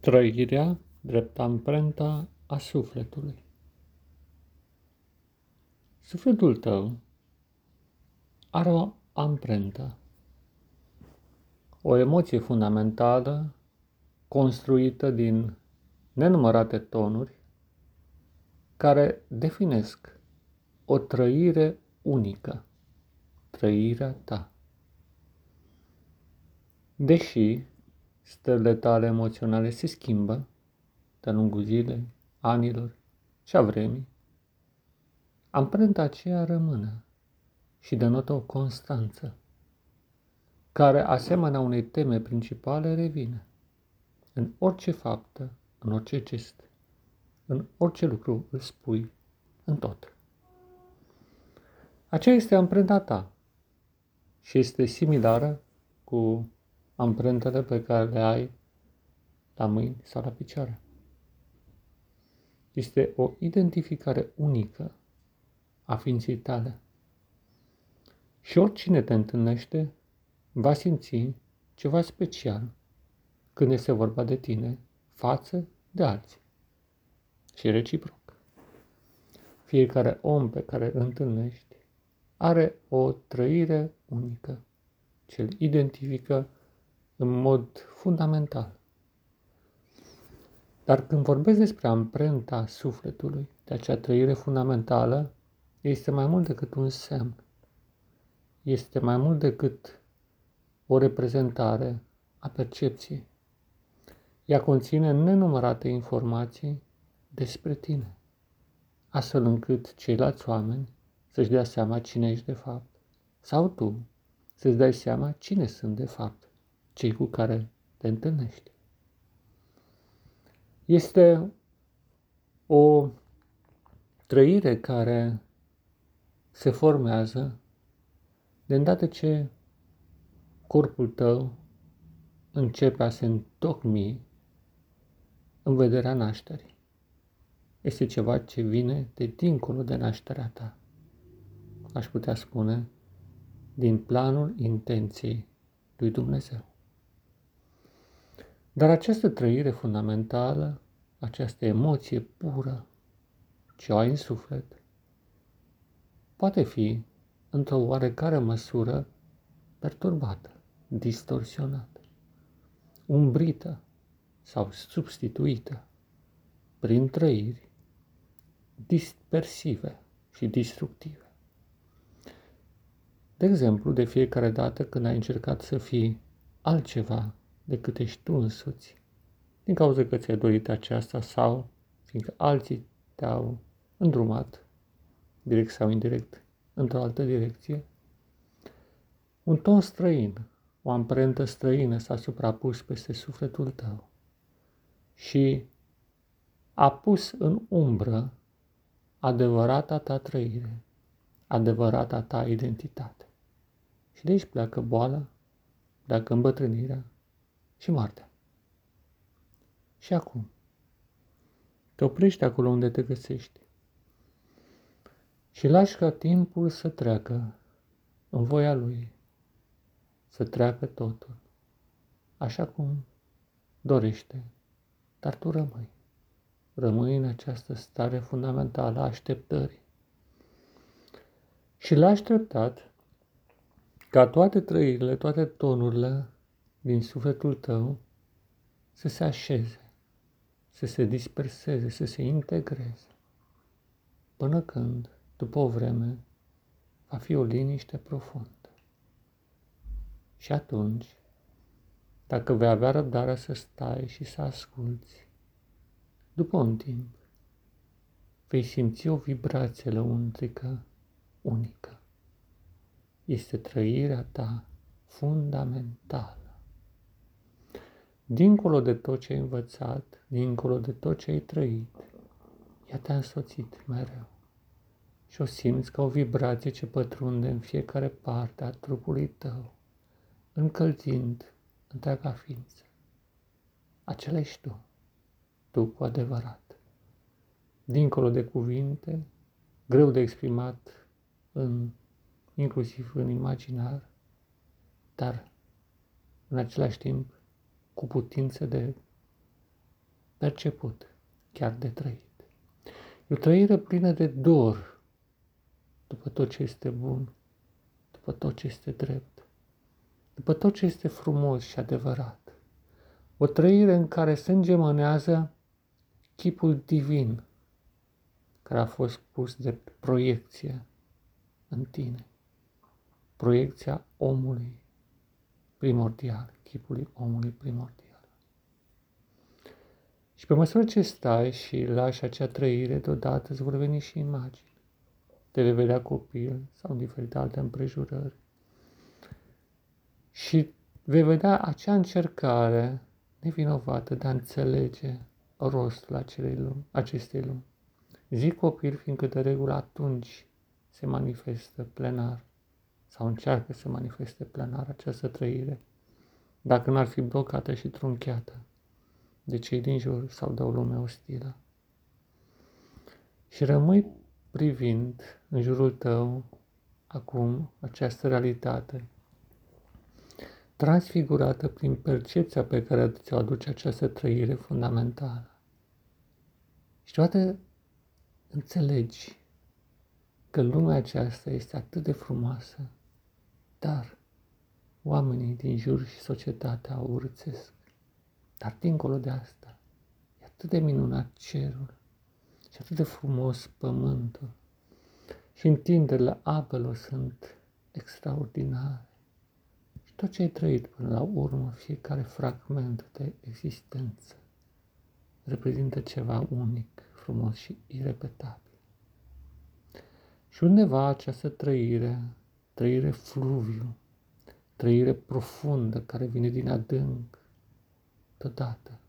Trăirea drept amprenta a sufletului. Sufletul tău are o amprentă, o emoție fundamentală construită din nenumărate tonuri care definesc o trăire unică, trăirea ta. Deși stările tale emoționale se schimbă de-a lungul zilei, anilor și a vremii, amprenta aceea rămâne și denotă o constanță, care, asemenea unei teme principale, revine în orice faptă, în orice gest, în orice lucru îl spui, în tot. Aceea este amprenta ta și este similară cu amprentele pe care le ai la mâini sau la picioare. Este o identificare unică a ființei tale. Și oricine te întâlnește va simți ceva special când este vorba de tine față de alții. Și reciproc. Fiecare om pe care îl întâlnești are o trăire unică ce îl identifică în mod fundamental. Dar când vorbesc despre amprenta sufletului, de acea trăire fundamentală, este mai mult decât un semn. Este mai mult decât o reprezentare a percepției. Ea conține nenumărate informații despre tine, astfel încât ceilalți oameni să-și dea seama cine ești de fapt, sau tu să-ți dai seama cine sunt de fapt cei cu care te întâlnești. Este o trăire care se formează de îndată ce corpul tău începe a se întocmi în vederea nașterii. Este ceva ce vine de dincolo de nașterea ta. Aș putea spune, din planul intenției lui Dumnezeu. Dar această trăire fundamentală, această emoție pură ce o ai în suflet, poate fi, într-o oarecare măsură, perturbată, distorsionată, umbrită sau substituită prin trăiri dispersive și destructive. De exemplu, de fiecare dată când ai încercat să fii altceva decât ești tu însuți, din cauza că ți-ai dorit aceasta sau fiindcă alții te-au îndrumat, direct sau indirect, într-o altă direcție. Un ton străin, o amprentă străină s-a suprapus peste sufletul tău și a pus în umbră adevărata ta trăire, adevărata ta identitate. Și de aici pleacă boala, pleacă îmbătrânirea, și moartea. Și acum, te oprești acolo unde te găsești și lași ca timpul să treacă în voia lui, să treacă totul, așa cum dorește, dar tu rămâi. Rămâi în această stare fundamentală a așteptării. Și lași treptat ca toate trăirile, toate tonurile din sufletul tău să se așeze, să se disperseze, să se integreze, până când, după o vreme, va fi o liniște profundă. Și atunci, dacă vei avea răbdarea să stai și să asculți, după un timp, vei simți o vibrație lăuntrică unică. Este trăirea ta fundamentală dincolo de tot ce ai învățat, dincolo de tot ce ai trăit, ea te-a însoțit mereu. Și o simți ca o vibrație ce pătrunde în fiecare parte a trupului tău, încălzind întreaga ființă. Acela ești tu, tu cu adevărat. Dincolo de cuvinte, greu de exprimat în, inclusiv în imaginar, dar în același timp cu putință de perceput, chiar de trăit. E o trăire plină de dor după tot ce este bun, după tot ce este drept, după tot ce este frumos și adevărat. O trăire în care se îngemănează chipul divin care a fost pus de proiecție în tine. Proiecția omului primordial, chipului omului primordial. Și pe măsură ce stai și lași acea trăire, deodată îți vor veni și imagini. Te vei vedea copil sau în diferite alte împrejurări. Și vei vedea acea încercare nevinovată de a înțelege rostul acelei lumi, acestei lumi. Zic copil, fiindcă de regulă atunci se manifestă plenar sau încearcă să manifeste plenar această trăire, dacă n-ar fi blocată și trunchiată de cei din jur sau de o lume ostilă. Și rămâi privind în jurul tău acum această realitate transfigurată prin percepția pe care ți-o aduce această trăire fundamentală. Și toate înțelegi că lumea aceasta este atât de frumoasă, dar oamenii din jur și societatea o urțesc. Dar dincolo de asta, e atât de minunat cerul și atât de frumos pământul și întinderile apelor sunt extraordinare. Și tot ce ai trăit până la urmă, fiecare fragment de existență, reprezintă ceva unic, frumos și irepetabil. Și undeva această trăire, trăire fluviu, trăire profundă care vine din adânc, totodată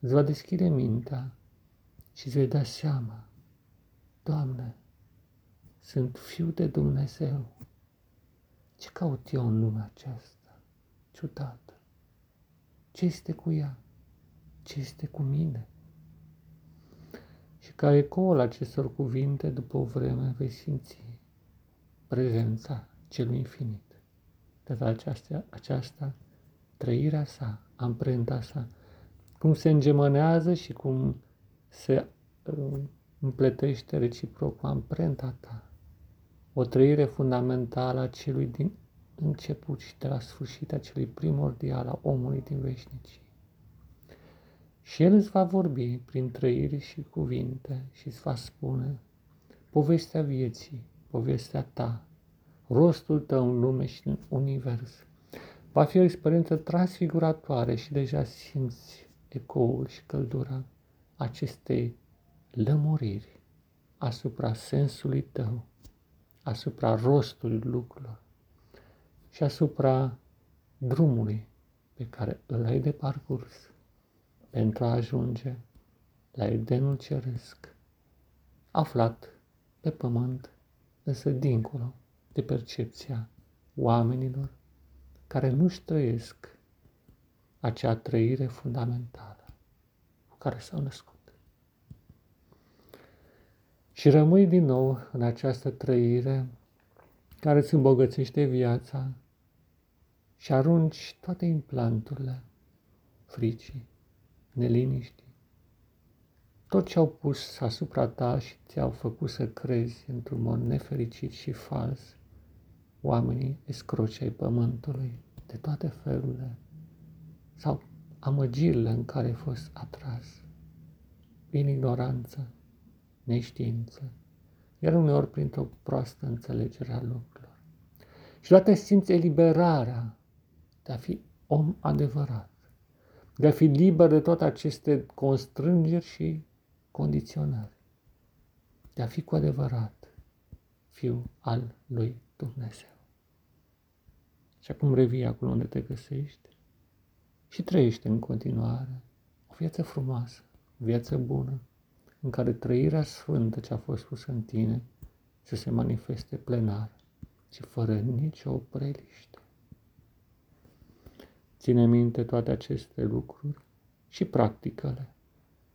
îți va deschide mintea și îți vei da seama, Doamne, sunt fiu de Dumnezeu. Ce caut eu în lumea aceasta? Ciudată. Ce este cu ea? Ce este cu mine? Și ca ecoul acestor cuvinte, după o vreme, vei simți prezența celui infinit. De aceasta, aceasta trăirea sa, amprenta sa, cum se îngemănează și cum se uh, împletește reciproc cu amprenta ta. O trăire fundamentală a celui din început și de la sfârșit a celui primordial a omului din veșnicii. Și El îți va vorbi prin trăiri și cuvinte și îți va spune povestea vieții, povestea ta, rostul tău în lume și în univers. Va fi o experiență transfiguratoare și deja simți ecoul și căldura acestei lămuriri asupra sensului tău, asupra rostului lucrurilor și asupra drumului pe care îl ai de parcurs pentru a ajunge la Edenul Ceresc, aflat pe pământ, însă dincolo de percepția oamenilor care nu-și trăiesc acea trăire fundamentală cu care s-au născut. Și rămâi din nou în această trăire care îți îmbogățește viața și arunci toate implanturile fricii, neliniștii, tot ce au pus asupra ta și ți-au făcut să crezi într-un mod nefericit și fals, oamenii escroci ai pământului de toate felurile sau amăgirile în care ai fost atras, prin ignoranță, neștiință, iar uneori printr-o proastă înțelegere a lucrurilor. Și toate simți eliberarea de a fi om adevărat, de a fi liber de toate aceste constrângeri și condiționări, de a fi cu adevărat fiu al lui Dumnezeu. Și acum revii acolo unde te găsești și trăiește în continuare o viață frumoasă, o viață bună, în care trăirea sfântă ce a fost pusă în tine să se manifeste plenar și fără nicio opreliște. Ține minte toate aceste lucruri și practică-le,